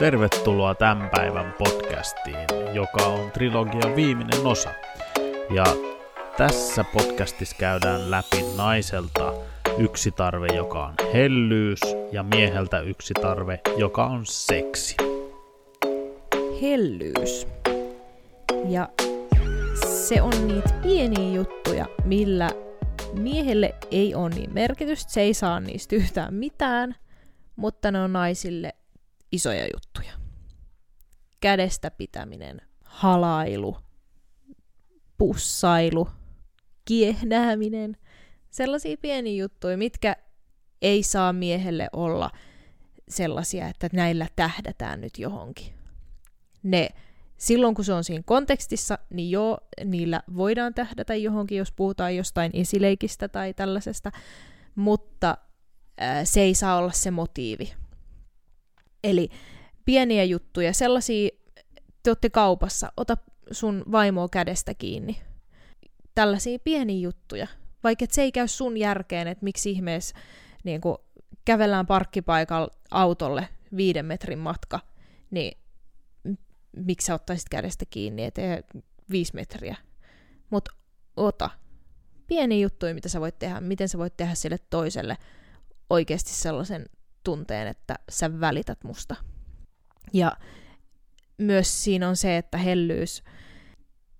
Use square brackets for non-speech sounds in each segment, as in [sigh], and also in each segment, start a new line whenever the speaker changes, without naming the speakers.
Tervetuloa tämän päivän podcastiin, joka on trilogian viimeinen osa. Ja tässä podcastissa käydään läpi naiselta yksi tarve, joka on hellyys, ja mieheltä yksi tarve, joka on seksi.
Hellyys. Ja se on niitä pieniä juttuja, millä miehelle ei ole niin merkitystä, se ei saa niistä yhtään mitään, mutta ne on naisille isoja juttuja. Kädestä pitäminen, halailu, pussailu, kiehnääminen, sellaisia pieniä juttuja, mitkä ei saa miehelle olla sellaisia, että näillä tähdätään nyt johonkin. Ne, silloin kun se on siinä kontekstissa, niin joo, niillä voidaan tähdätä johonkin, jos puhutaan jostain esileikistä tai tällaisesta, mutta ää, se ei saa olla se motiivi. Eli pieniä juttuja, sellaisia, te olette kaupassa, ota sun vaimoa kädestä kiinni. Tällaisia pieniä juttuja. Vaikka se ei käy sun järkeen, että miksi ihmeessä niin kun kävellään parkkipaikalla autolle viiden metrin matka, niin miksi sä ottaisit kädestä kiinni, ettei viisi metriä. Mutta ota. Pieni juttuja, mitä sä voit tehdä, miten sä voit tehdä sille toiselle oikeasti sellaisen tunteen, että sä välität musta. Ja myös siinä on se, että hellyys,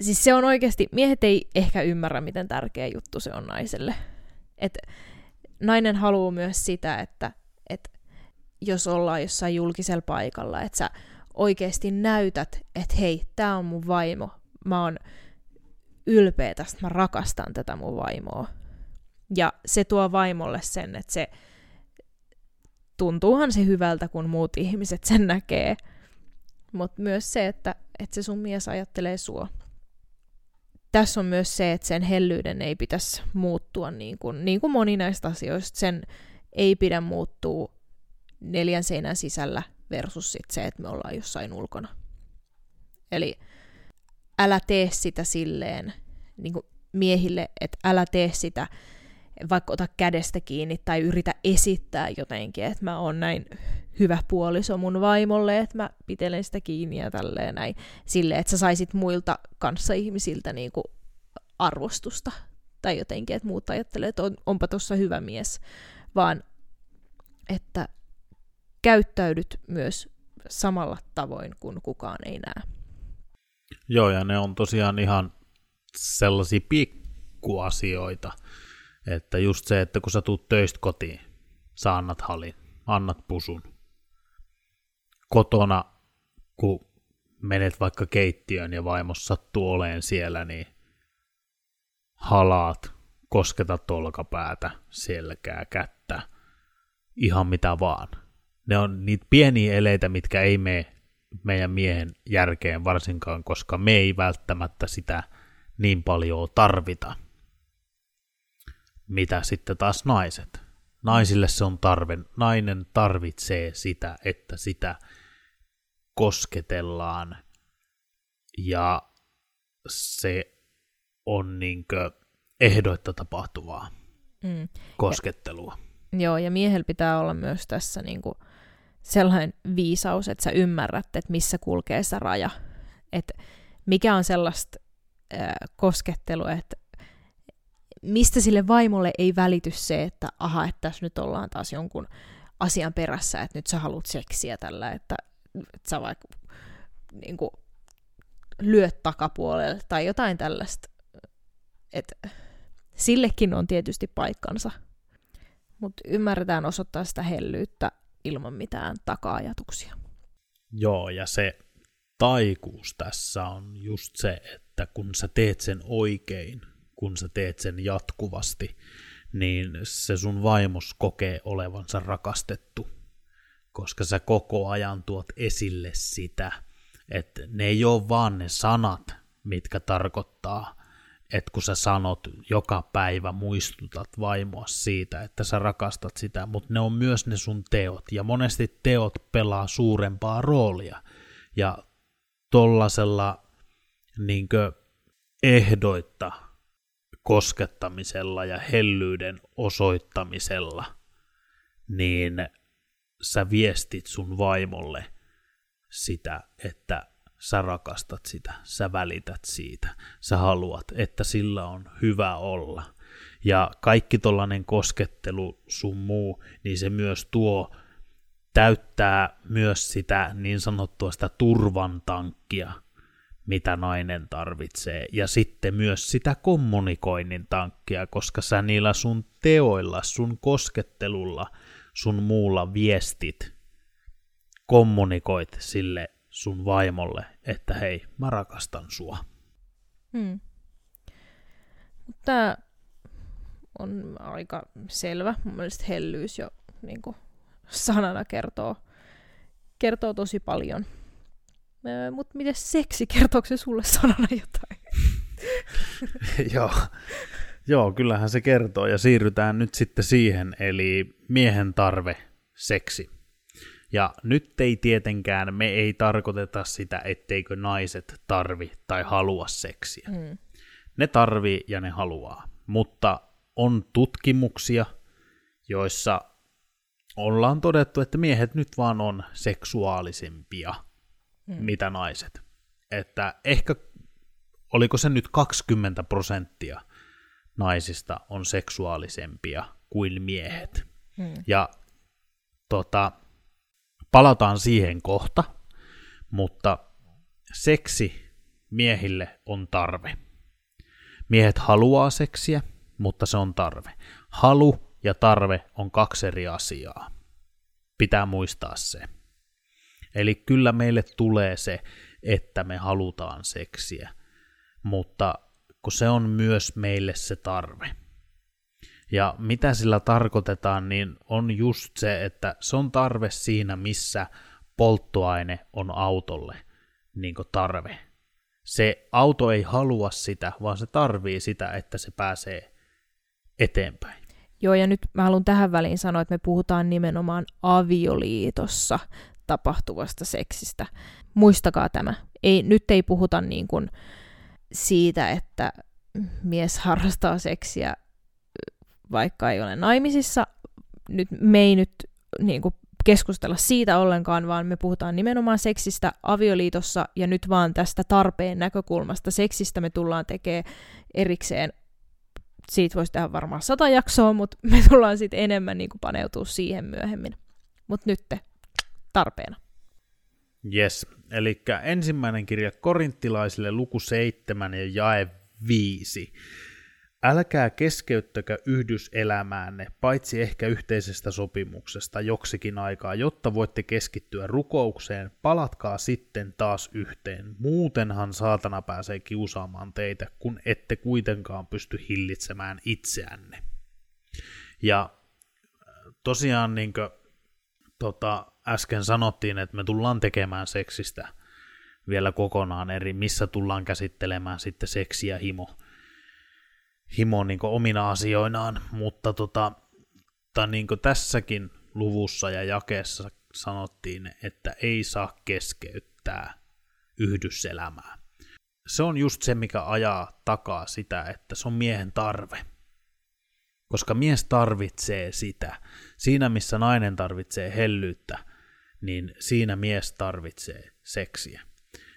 siis se on oikeasti, miehet ei ehkä ymmärrä, miten tärkeä juttu se on naiselle. Et nainen haluaa myös sitä, että, että jos ollaan jossain julkisella paikalla, että sä oikeasti näytät, että hei, tää on mun vaimo, mä oon ylpeä tästä, mä rakastan tätä mun vaimoa. Ja se tuo vaimolle sen, että se tuntuuhan se hyvältä, kun muut ihmiset sen näkee. Mutta myös se, että, että se sun mies ajattelee sua. Tässä on myös se, että sen hellyyden ei pitäisi muuttua niin kuin, niin kuin moni näistä asioista. Sen ei pidä muuttua neljän seinän sisällä versus sit se, että me ollaan jossain ulkona. Eli älä tee sitä silleen niin kuin miehille, että älä tee sitä vaikka ota kädestä kiinni tai yritä esittää jotenkin, että mä oon näin hyvä puoliso mun vaimolle, että mä pitelen sitä kiinni ja tälleen näin. Silleen, että sä saisit muilta kanssa ihmisiltä niinku arvostusta. Tai jotenkin, että muut ajattelee, että on, onpa tuossa hyvä mies. Vaan, että käyttäydyt myös samalla tavoin, kun kukaan ei näe.
Joo, ja ne on tosiaan ihan sellaisia pikkuasioita, että just se, että kun sä tuut töistä kotiin, sä annat halin, annat pusun. Kotona, kun menet vaikka keittiöön ja vaimos sattuu oleen siellä, niin halaat, kosketat olkapäätä, selkää, kättä, ihan mitä vaan. Ne on niitä pieniä eleitä, mitkä ei mene meidän miehen järkeen varsinkaan, koska me ei välttämättä sitä niin paljon tarvita mitä sitten taas naiset. Naisille se on tarve. Nainen tarvitsee sitä, että sitä kosketellaan ja se on niinkö ehdoitta tapahtuvaa mm. koskettelua.
Ja, joo, ja miehellä pitää olla myös tässä niinku sellainen viisaus, että sä ymmärrät, että missä kulkee se raja. Että mikä on sellaista äh, koskettelua, että mistä sille vaimolle ei välity se, että aha, että tässä nyt ollaan taas jonkun asian perässä, että nyt sä haluat seksiä tällä, että, että sä vaikka niin kuin, lyöt takapuolelle tai jotain tällaista. Et, sillekin on tietysti paikkansa, mutta ymmärretään osoittaa sitä hellyyttä ilman mitään taka-ajatuksia.
Joo, ja se taikuus tässä on just se, että kun sä teet sen oikein, kun sä teet sen jatkuvasti, niin se sun vaimos kokee olevansa rakastettu, koska sä koko ajan tuot esille sitä, että ne ei ole vaan ne sanat, mitkä tarkoittaa, että kun sä sanot joka päivä, muistutat vaimoa siitä, että sä rakastat sitä, mutta ne on myös ne sun teot, ja monesti teot pelaa suurempaa roolia, ja tollasella niinkö ehdoitta koskettamisella ja hellyyden osoittamisella, niin sä viestit sun vaimolle, sitä, että sä rakastat sitä, sä välität siitä, sä haluat, että sillä on hyvä olla. Ja kaikki tollainen koskettelu sun muu, niin se myös tuo, täyttää myös sitä niin sanottua sitä turvan tankkia, mitä nainen tarvitsee, ja sitten myös sitä kommunikoinnin tankkia, koska sä niillä sun teoilla, sun koskettelulla, sun muulla viestit, kommunikoit sille sun vaimolle, että hei, mä rakastan sua.
Hmm. Tämä on aika selvä. Mun mielestä hellyys jo niin kuin sanana kertoo, kertoo tosi paljon. Mutta miten seksi, kertooko se sulle sanana jotain? [laughs]
Joo. Joo, kyllähän se kertoo. Ja siirrytään nyt sitten siihen, eli miehen tarve seksi. Ja nyt ei tietenkään, me ei tarkoiteta sitä, etteikö naiset tarvi tai halua seksiä. Mm. Ne tarvii ja ne haluaa. Mutta on tutkimuksia, joissa ollaan todettu, että miehet nyt vaan on seksuaalisempia mm. mitä naiset. Että ehkä, oliko se nyt 20 prosenttia naisista on seksuaalisempia kuin miehet. Mm. Ja tota, palataan siihen kohta, mutta seksi miehille on tarve. Miehet haluaa seksiä, mutta se on tarve. Halu ja tarve on kaksi eri asiaa. Pitää muistaa se. Eli kyllä meille tulee se, että me halutaan seksiä, mutta kun se on myös meille se tarve. Ja mitä sillä tarkoitetaan, niin on just se, että se on tarve siinä, missä polttoaine on autolle niin tarve. Se auto ei halua sitä, vaan se tarvii sitä, että se pääsee eteenpäin.
Joo, ja nyt mä haluan tähän väliin sanoa, että me puhutaan nimenomaan avioliitossa tapahtuvasta seksistä. Muistakaa tämä. Ei, nyt ei puhuta niin kuin siitä, että mies harrastaa seksiä, vaikka ei ole naimisissa. Nyt, me ei nyt niin kuin keskustella siitä ollenkaan, vaan me puhutaan nimenomaan seksistä avioliitossa ja nyt vaan tästä tarpeen näkökulmasta. Seksistä me tullaan tekemään erikseen siitä voisi tehdä varmaan sata jaksoa, mutta me tullaan sitten enemmän niin kuin paneutua siihen myöhemmin. Mutta nyt tarpeena.
Yes, eli ensimmäinen kirja korinttilaisille luku 7 ja jae 5. Älkää keskeyttäkö yhdyselämäänne, paitsi ehkä yhteisestä sopimuksesta joksikin aikaa, jotta voitte keskittyä rukoukseen, palatkaa sitten taas yhteen. Muutenhan saatana pääsee kiusaamaan teitä, kun ette kuitenkaan pysty hillitsemään itseänne. Ja tosiaan niin kuin, tota, äsken sanottiin, että me tullaan tekemään seksistä vielä kokonaan eri, missä tullaan käsittelemään sitten seksiä himo himo niin omina asioinaan, mutta tota, tota, niin tässäkin luvussa ja jakeessa sanottiin, että ei saa keskeyttää yhdyselämää. Se on just se, mikä ajaa takaa sitä, että se on miehen tarve. Koska mies tarvitsee sitä. Siinä, missä nainen tarvitsee hellyyttä, niin siinä mies tarvitsee seksiä.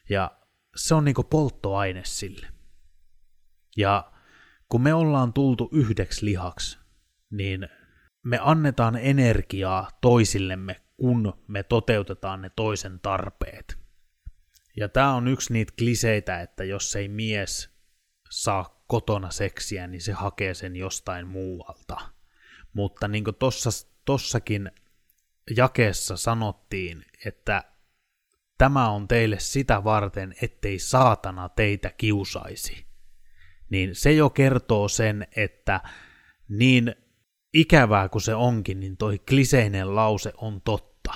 Ja se on niinku polttoaine sille. Ja kun me ollaan tultu yhdeksi lihaksi, niin me annetaan energiaa toisillemme, kun me toteutetaan ne toisen tarpeet. Ja tämä on yksi niitä kliseitä, että jos ei mies saa kotona seksiä, niin se hakee sen jostain muualta. Mutta niin kuin tossa, tossakin jakeessa sanottiin, että tämä on teille sitä varten, ettei saatana teitä kiusaisi niin se jo kertoo sen, että niin ikävää kuin se onkin, niin toi kliseinen lause on totta.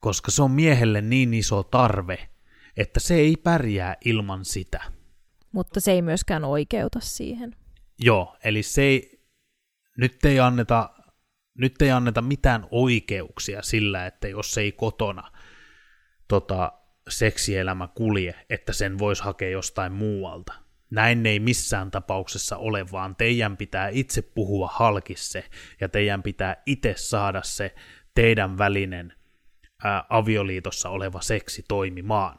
Koska se on miehelle niin iso tarve, että se ei pärjää ilman sitä.
Mutta se ei myöskään oikeuta siihen.
Joo, eli se ei, nyt ei anneta, nyt ei anneta mitään oikeuksia sillä, että jos ei kotona tota, seksielämä kulje, että sen voisi hakea jostain muualta näin ei missään tapauksessa ole, vaan teidän pitää itse puhua halkisse ja teidän pitää itse saada se teidän välinen ää, avioliitossa oleva seksi toimimaan.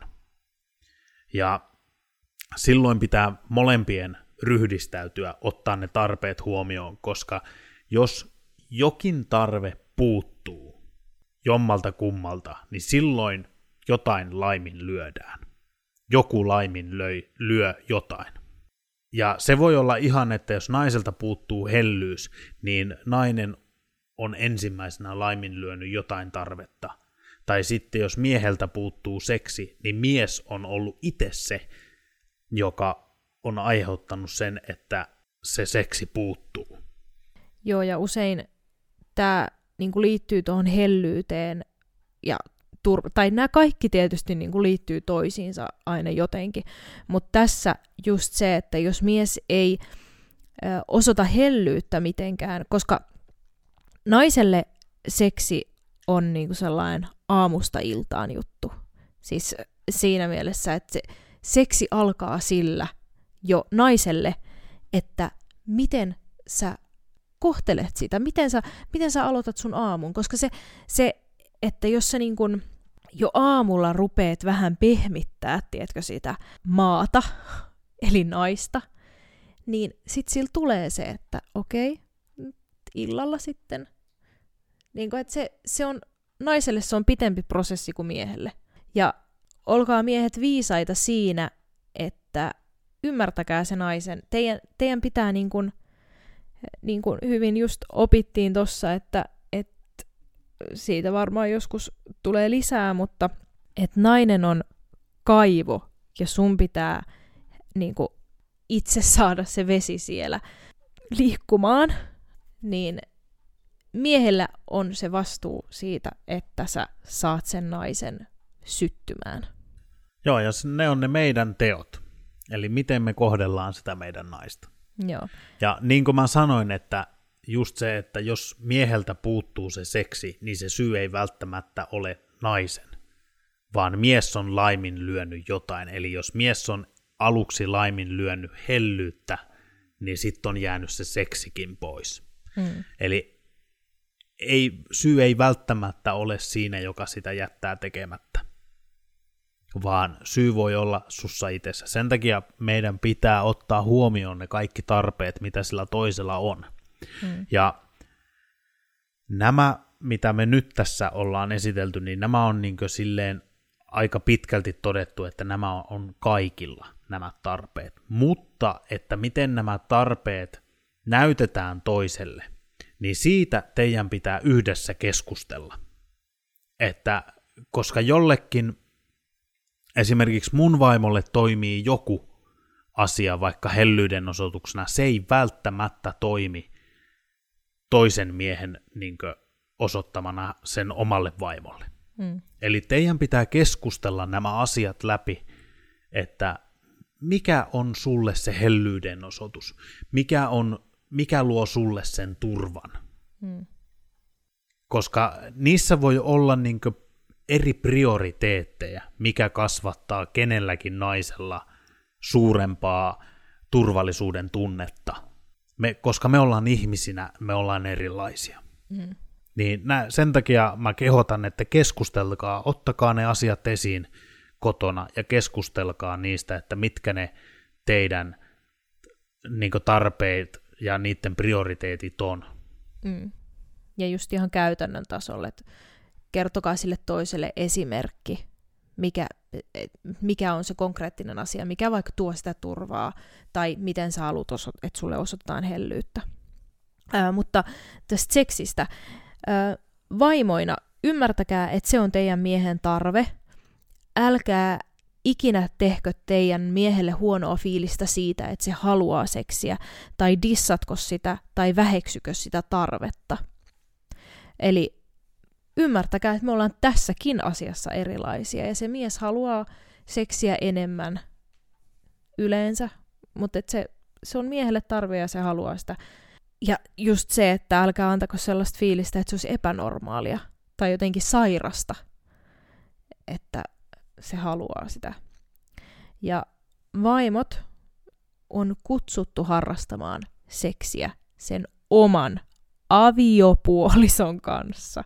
Ja silloin pitää molempien ryhdistäytyä, ottaa ne tarpeet huomioon, koska jos jokin tarve puuttuu jommalta kummalta, niin silloin jotain laimin lyödään. Joku laimin löi, lyö jotain. Ja se voi olla ihan, että jos naiselta puuttuu hellyys, niin nainen on ensimmäisenä laiminlyönyt jotain tarvetta. Tai sitten jos mieheltä puuttuu seksi, niin mies on ollut itse se, joka on aiheuttanut sen, että se seksi puuttuu.
Joo, ja usein tämä niin liittyy tuohon hellyyteen, ja tur- tai nämä kaikki tietysti niin kuin liittyy toisiinsa aina jotenkin, mutta tässä just se, että jos mies ei ö, osoita hellyyttä mitenkään, koska naiselle seksi on niin kuin sellainen aamusta iltaan juttu. Siis siinä mielessä, että se seksi alkaa sillä jo naiselle, että miten sä kohtelet sitä, miten sä, miten sä aloitat sun aamun, koska se, se että jos sä niin kun jo aamulla rupeet vähän pehmittää, tiedätkö, sitä maata, [laughs] eli naista, niin sit sillä tulee se, että okei, illalla sitten. Niin kun, että se, se on, naiselle se on pitempi prosessi kuin miehelle. Ja olkaa miehet viisaita siinä, että ymmärtäkää se naisen. Teidän, teidän pitää niin kuin, niin kuin hyvin just opittiin tossa, että, että siitä varmaan joskus tulee lisää, mutta että nainen on kaivo ja sun pitää niin kuin itse saada se vesi siellä liikkumaan, niin miehellä on se vastuu siitä, että sä saat sen naisen syttymään.
Joo, ja ne on ne meidän teot. Eli miten me kohdellaan sitä meidän naista.
Joo.
Ja niin kuin mä sanoin, että just se, että jos mieheltä puuttuu se seksi, niin se syy ei välttämättä ole naisen, vaan mies on laimin lyönyt jotain. Eli jos mies on aluksi laimin lyönyt hellyyttä, niin sitten on jäänyt se seksikin pois. Hmm. Eli ei, syy ei välttämättä ole siinä, joka sitä jättää tekemättä vaan syy voi olla sussa itsessä. Sen takia meidän pitää ottaa huomioon ne kaikki tarpeet, mitä sillä toisella on. Mm. Ja nämä, mitä me nyt tässä ollaan esitelty, niin nämä on niin silleen aika pitkälti todettu, että nämä on kaikilla nämä tarpeet. Mutta, että miten nämä tarpeet näytetään toiselle, niin siitä teidän pitää yhdessä keskustella. Että koska jollekin esimerkiksi mun vaimolle toimii joku asia vaikka hellyyden osoituksena, se ei välttämättä toimi toisen miehen niin kuin, osoittamana sen omalle vaimolle. Mm. Eli teidän pitää keskustella nämä asiat läpi, että mikä on sulle se hellyyden osoitus, mikä, on, mikä luo sulle sen turvan. Mm. Koska niissä voi olla niin kuin, eri prioriteetteja, mikä kasvattaa kenelläkin naisella suurempaa turvallisuuden tunnetta. Me, koska me ollaan ihmisinä, me ollaan erilaisia. Mm. Niin nä, sen takia mä kehotan, että keskustelkaa, ottakaa ne asiat esiin kotona ja keskustelkaa niistä, että mitkä ne teidän niin tarpeet ja niiden prioriteetit on. Mm.
Ja just ihan käytännön tasolle, että kertokaa sille toiselle esimerkki, mikä, mikä on se konkreettinen asia, mikä vaikka tuo sitä turvaa, tai miten sä haluat, että sulle osoitetaan hellyyttä. Ää, mutta tästä seksistä. Ää, vaimoina ymmärtäkää, että se on teidän miehen tarve. Älkää ikinä tehkö teidän miehelle huonoa fiilistä siitä, että se haluaa seksiä, tai dissatko sitä, tai väheksykö sitä tarvetta. Eli ymmärtäkää, että me ollaan tässäkin asiassa erilaisia ja se mies haluaa seksiä enemmän yleensä, mutta se, se on miehelle tarve ja se haluaa sitä. Ja just se, että älkää antako sellaista fiilistä, että se olisi epänormaalia tai jotenkin sairasta, että se haluaa sitä. Ja vaimot on kutsuttu harrastamaan seksiä sen oman aviopuolison kanssa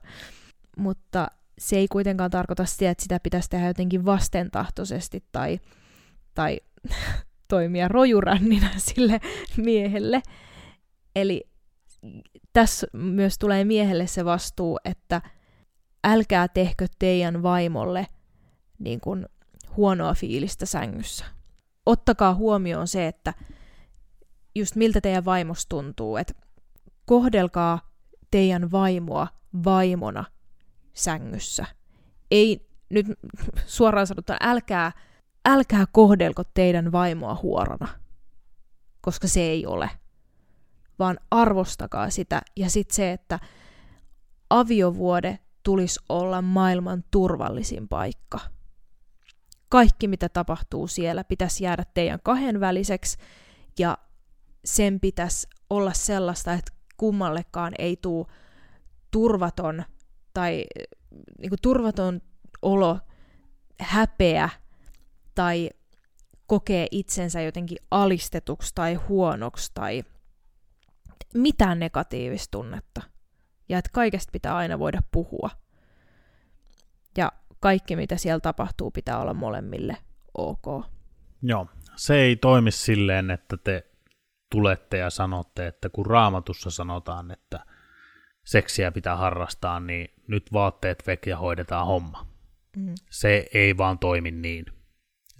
mutta se ei kuitenkaan tarkoita sitä, että sitä pitäisi tehdä jotenkin vastentahtoisesti tai, tai [laughs] toimia rojurännina [laughs] sille miehelle. Eli tässä myös tulee miehelle se vastuu, että älkää tehkö teidän vaimolle niin kuin huonoa fiilistä sängyssä. Ottakaa huomioon se, että just miltä teidän vaimos tuntuu, että kohdelkaa teidän vaimoa vaimona sängyssä. Ei nyt suoraan sanottuna, älkää, älkää kohdelko teidän vaimoa huorona, koska se ei ole. Vaan arvostakaa sitä ja sitten se, että aviovuode tulisi olla maailman turvallisin paikka. Kaikki, mitä tapahtuu siellä, pitäisi jäädä teidän kahden väliseksi ja sen pitäisi olla sellaista, että kummallekaan ei tule turvaton tai niin kuin turvaton olo, häpeä tai kokee itsensä jotenkin alistetuksi tai huonoksi tai mitään negatiivista tunnetta. Ja että kaikesta pitää aina voida puhua. Ja kaikki, mitä siellä tapahtuu, pitää olla molemmille ok.
Joo, se ei toimi silleen, että te tulette ja sanotte, että kun raamatussa sanotaan, että seksiä pitää harrastaa, niin nyt vaatteet vek ja hoidetaan homma. Mm. Se ei vaan toimi niin.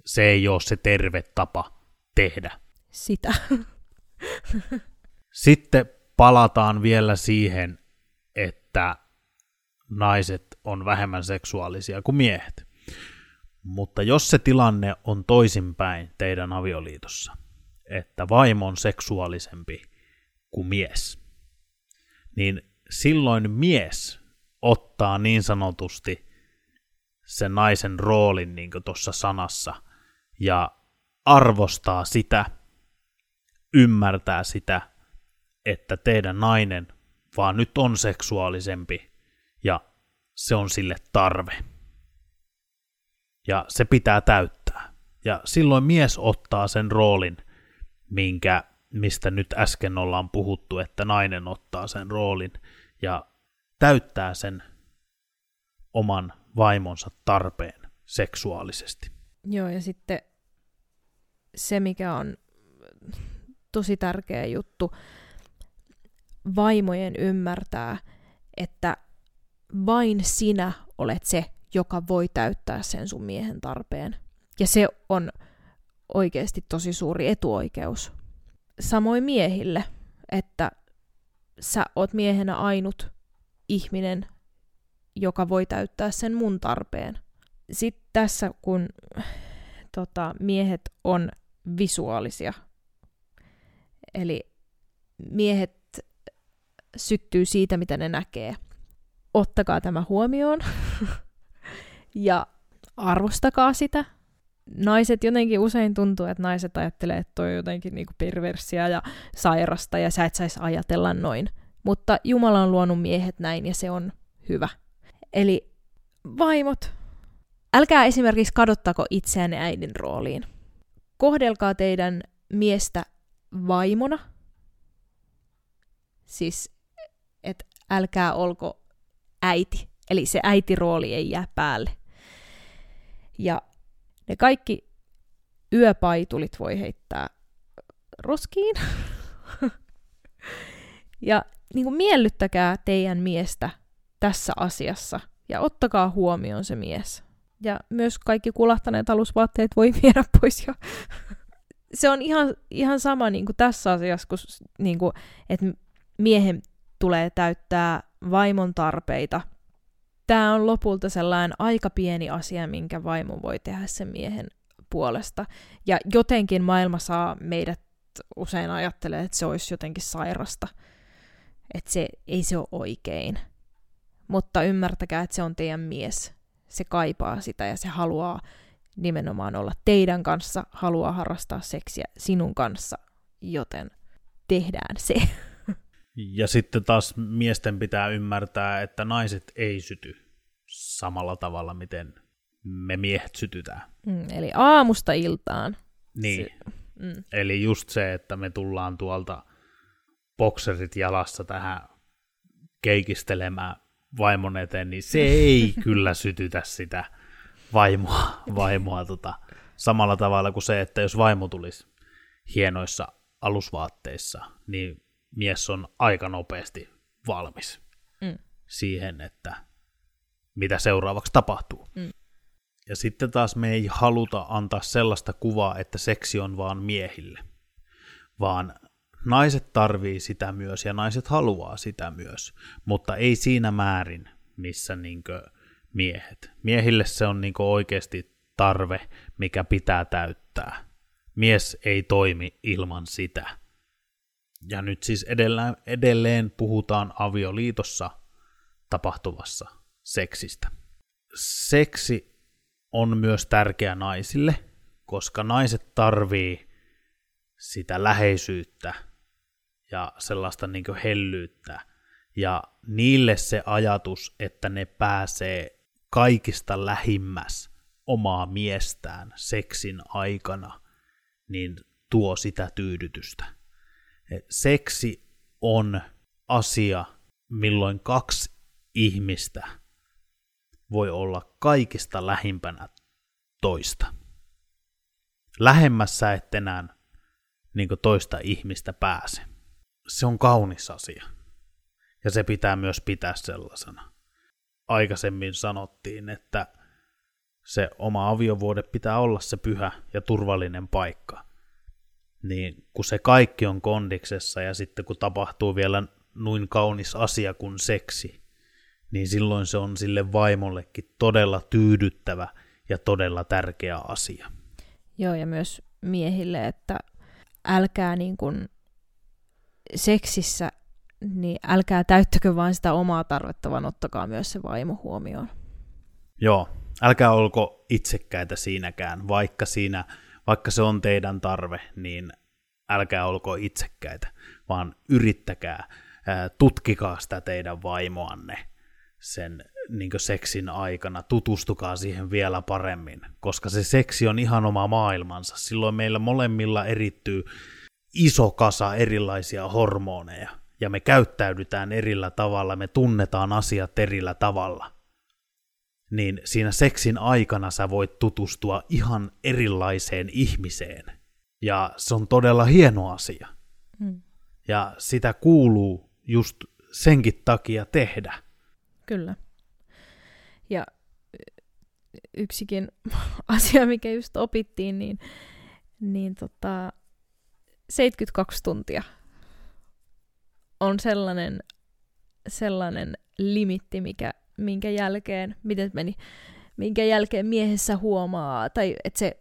Se ei ole se terve tapa tehdä.
Sitä. [laughs]
Sitten palataan vielä siihen, että naiset on vähemmän seksuaalisia kuin miehet. Mutta jos se tilanne on toisinpäin teidän avioliitossa, että vaimo on seksuaalisempi kuin mies, niin silloin mies ottaa niin sanotusti sen naisen roolin niin tuossa sanassa ja arvostaa sitä, ymmärtää sitä, että teidän nainen vaan nyt on seksuaalisempi ja se on sille tarve. Ja se pitää täyttää. Ja silloin mies ottaa sen roolin, minkä, mistä nyt äsken ollaan puhuttu, että nainen ottaa sen roolin ja täyttää sen oman vaimonsa tarpeen seksuaalisesti.
Joo, ja sitten se, mikä on tosi tärkeä juttu, vaimojen ymmärtää, että vain sinä olet se, joka voi täyttää sen sun miehen tarpeen. Ja se on oikeasti tosi suuri etuoikeus. Samoin miehille, että sä oot miehenä ainut ihminen, joka voi täyttää sen mun tarpeen. Sitten tässä, kun tota, miehet on visuaalisia, eli miehet syttyy siitä, mitä ne näkee. Ottakaa tämä huomioon [laughs] ja arvostakaa sitä. Naiset jotenkin usein tuntuu, että naiset ajattelee, että toi on jotenkin niinku perversia ja sairasta ja sä et saisi ajatella noin. Mutta Jumala on luonut miehet näin ja se on hyvä. Eli vaimot, älkää esimerkiksi kadottako itseänne äidin rooliin. Kohdelkaa teidän miestä vaimona. Siis että älkää olko äiti. Eli se äitirooli ei jää päälle. Ja ne kaikki yöpaitulit voi heittää roskiin. [laughs] ja niin kuin miellyttäkää teidän miestä tässä asiassa ja ottakaa huomioon se mies. Ja myös kaikki kulahtaneet alusvaatteet voi [laughs] viedä pois jo. [laughs] se on ihan, ihan sama niin kuin tässä asiassa, kun, niin kuin, että miehen tulee täyttää vaimon tarpeita. Tämä on lopulta sellainen aika pieni asia, minkä vaimo voi tehdä sen miehen puolesta. Ja jotenkin maailma saa meidät usein ajattelee, että se olisi jotenkin sairasta. Että se ei se ole oikein. Mutta ymmärtäkää, että se on teidän mies. Se kaipaa sitä ja se haluaa nimenomaan olla teidän kanssa, haluaa harrastaa seksiä sinun kanssa, joten tehdään se. [laughs]
Ja sitten taas miesten pitää ymmärtää, että naiset ei syty samalla tavalla, miten me miehet sytytään.
Mm, eli aamusta iltaan.
Niin. Sy- mm. Eli just se, että me tullaan tuolta bokserit jalassa tähän keikistelemään vaimon eteen, niin se ei [laughs] kyllä sytytä sitä vaimoa, vaimoa tota, samalla tavalla kuin se, että jos vaimo tulisi hienoissa alusvaatteissa, niin mies on aika nopeasti valmis mm. siihen, että mitä seuraavaksi tapahtuu. Mm. Ja sitten taas me ei haluta antaa sellaista kuvaa, että seksi on vaan miehille, vaan naiset tarvii sitä myös ja naiset haluaa sitä myös, mutta ei siinä määrin, missä niinkö miehet. Miehille se on niinkö oikeasti tarve, mikä pitää täyttää. Mies ei toimi ilman sitä. Ja nyt siis edelleen, edelleen puhutaan avioliitossa tapahtuvassa seksistä. Seksi on myös tärkeä naisille, koska naiset tarvii sitä läheisyyttä ja sellaista niin hellyyttä. Ja niille se ajatus, että ne pääsee kaikista lähimmäs omaa miestään seksin aikana, niin tuo sitä tyydytystä. Seksi on asia, milloin kaksi ihmistä voi olla kaikista lähimpänä toista. Lähemmässä et enää niin toista ihmistä pääse. Se on kaunis asia. Ja se pitää myös pitää sellaisena. Aikaisemmin sanottiin, että se oma aviovuode pitää olla se pyhä ja turvallinen paikka. Niin kun se kaikki on kondiksessa ja sitten kun tapahtuu vielä noin kaunis asia kuin seksi, niin silloin se on sille vaimollekin todella tyydyttävä ja todella tärkeä asia.
Joo, ja myös miehille, että älkää niin kuin seksissä, niin älkää täyttäkö vain sitä omaa tarvetta, vaan ottakaa myös se vaimo huomioon.
Joo, älkää olko itsekkäitä siinäkään, vaikka, siinä, vaikka se on teidän tarve, niin älkää olko itsekkäitä, vaan yrittäkää, tutkikaa sitä teidän vaimoanne sen niin seksin aikana, tutustukaa siihen vielä paremmin, koska se seksi on ihan oma maailmansa. Silloin meillä molemmilla erittyy iso kasa erilaisia hormoneja, ja me käyttäydytään erillä tavalla, me tunnetaan asiat erillä tavalla. Niin siinä seksin aikana sä voit tutustua ihan erilaiseen ihmiseen. Ja se on todella hieno asia. Mm. Ja sitä kuuluu just senkin takia tehdä.
Kyllä. Ja yksikin [laughs] asia, mikä just opittiin, niin, niin tota, 72 tuntia on sellainen, sellainen limitti, mikä, minkä jälkeen, miten meni, minkä jälkeen miehessä huomaa, tai että se,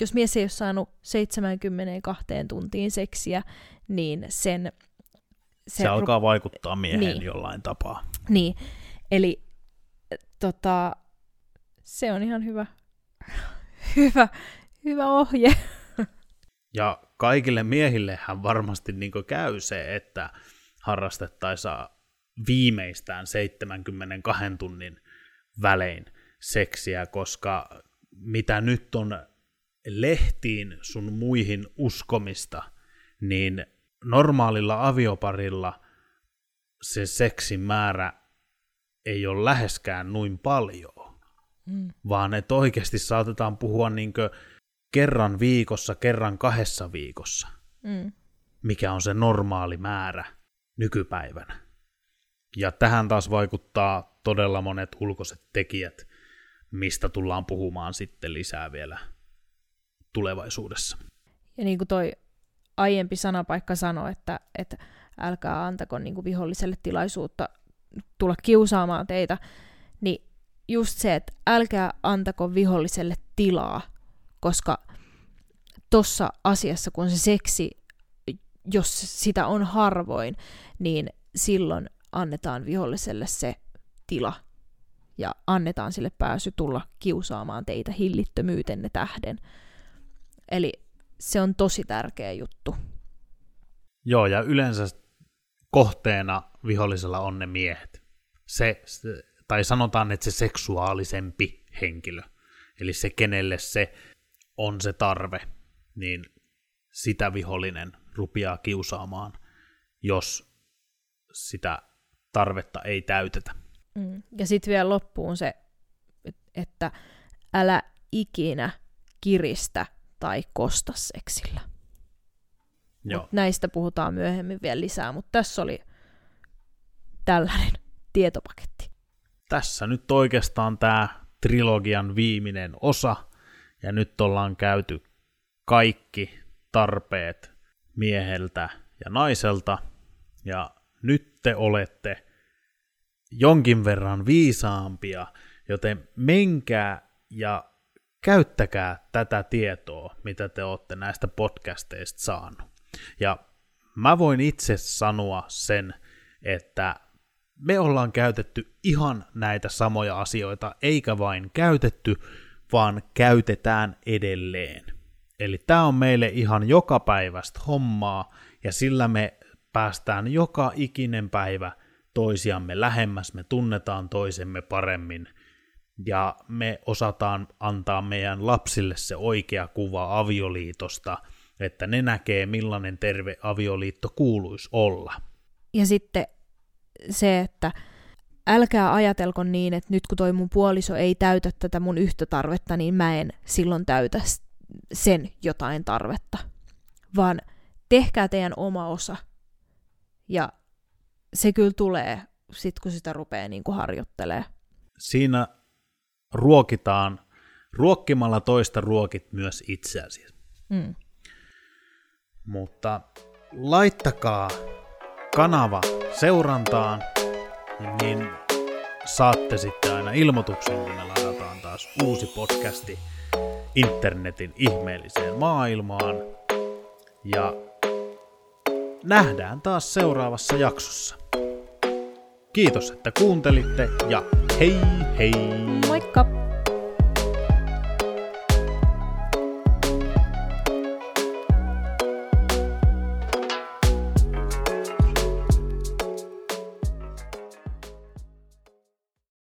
jos mies ei ole saanut 72 tuntiin seksiä, niin sen...
Se, se alkaa ru- vaikuttaa miehen niin. jollain tapaa.
Niin, eli tota, se on ihan hyvä, [laughs] hyvä, hyvä ohje.
Ja kaikille miehillehän varmasti niin käy se, että harrastettaisiin viimeistään 72 tunnin välein seksiä, koska mitä nyt on lehtiin sun muihin uskomista, niin normaalilla avioparilla se seksin määrä ei ole läheskään noin paljon, mm. vaan että oikeasti saatetaan puhua niinkö kerran viikossa, kerran kahdessa viikossa, mm. mikä on se normaali määrä nykypäivänä. Ja tähän taas vaikuttaa todella monet ulkoiset tekijät, mistä tullaan puhumaan sitten lisää vielä tulevaisuudessa.
Ja niin kuin toi aiempi sanapaikka sanoi, että, että älkää antako niin kuin viholliselle tilaisuutta tulla kiusaamaan teitä, niin just se, että älkää antako viholliselle tilaa, koska tuossa asiassa, kun se seksi, jos sitä on harvoin, niin silloin annetaan viholliselle se tila ja annetaan sille pääsy tulla kiusaamaan teitä hillittömyytenne tähden. Eli se on tosi tärkeä juttu.
Joo, ja yleensä kohteena vihollisella on ne miehet. Se, se, tai sanotaan, että se seksuaalisempi henkilö. Eli se, kenelle se on se tarve, niin sitä vihollinen rupeaa kiusaamaan, jos sitä tarvetta ei täytetä.
Mm. Ja sitten vielä loppuun se, että älä ikinä kiristä tai kosta seksillä.
Joo.
Mut näistä puhutaan myöhemmin vielä lisää, mutta tässä oli tällainen [laughs] tietopaketti.
Tässä nyt oikeastaan tämä trilogian viimeinen osa, ja nyt ollaan käyty kaikki tarpeet mieheltä ja naiselta, ja nyt te olette jonkin verran viisaampia, joten menkää ja käyttäkää tätä tietoa, mitä te olette näistä podcasteista saanut. Ja mä voin itse sanoa sen, että me ollaan käytetty ihan näitä samoja asioita, eikä vain käytetty, vaan käytetään edelleen. Eli tämä on meille ihan joka päivästä hommaa, ja sillä me päästään joka ikinen päivä toisiamme lähemmäs, me tunnetaan toisemme paremmin, ja me osataan antaa meidän lapsille se oikea kuva avioliitosta, että ne näkee, millainen terve avioliitto kuuluisi olla.
Ja sitten se, että älkää ajatelko niin, että nyt kun toi mun puoliso ei täytä tätä mun yhtä tarvetta, niin mä en silloin täytä sen jotain tarvetta. Vaan tehkää teidän oma osa. Ja se kyllä tulee sit kun sitä rupeaa niin kuin harjoittelee.
Siinä ruokitaan, ruokkimalla toista ruokit myös itseäsi.
Mm.
Mutta laittakaa kanava seurantaan, niin saatte sitten aina ilmoituksen, kun me ladataan taas uusi podcasti internetin ihmeelliseen maailmaan. Ja nähdään taas seuraavassa jaksossa. Kiitos, että kuuntelitte ja hei hei!
Moikka!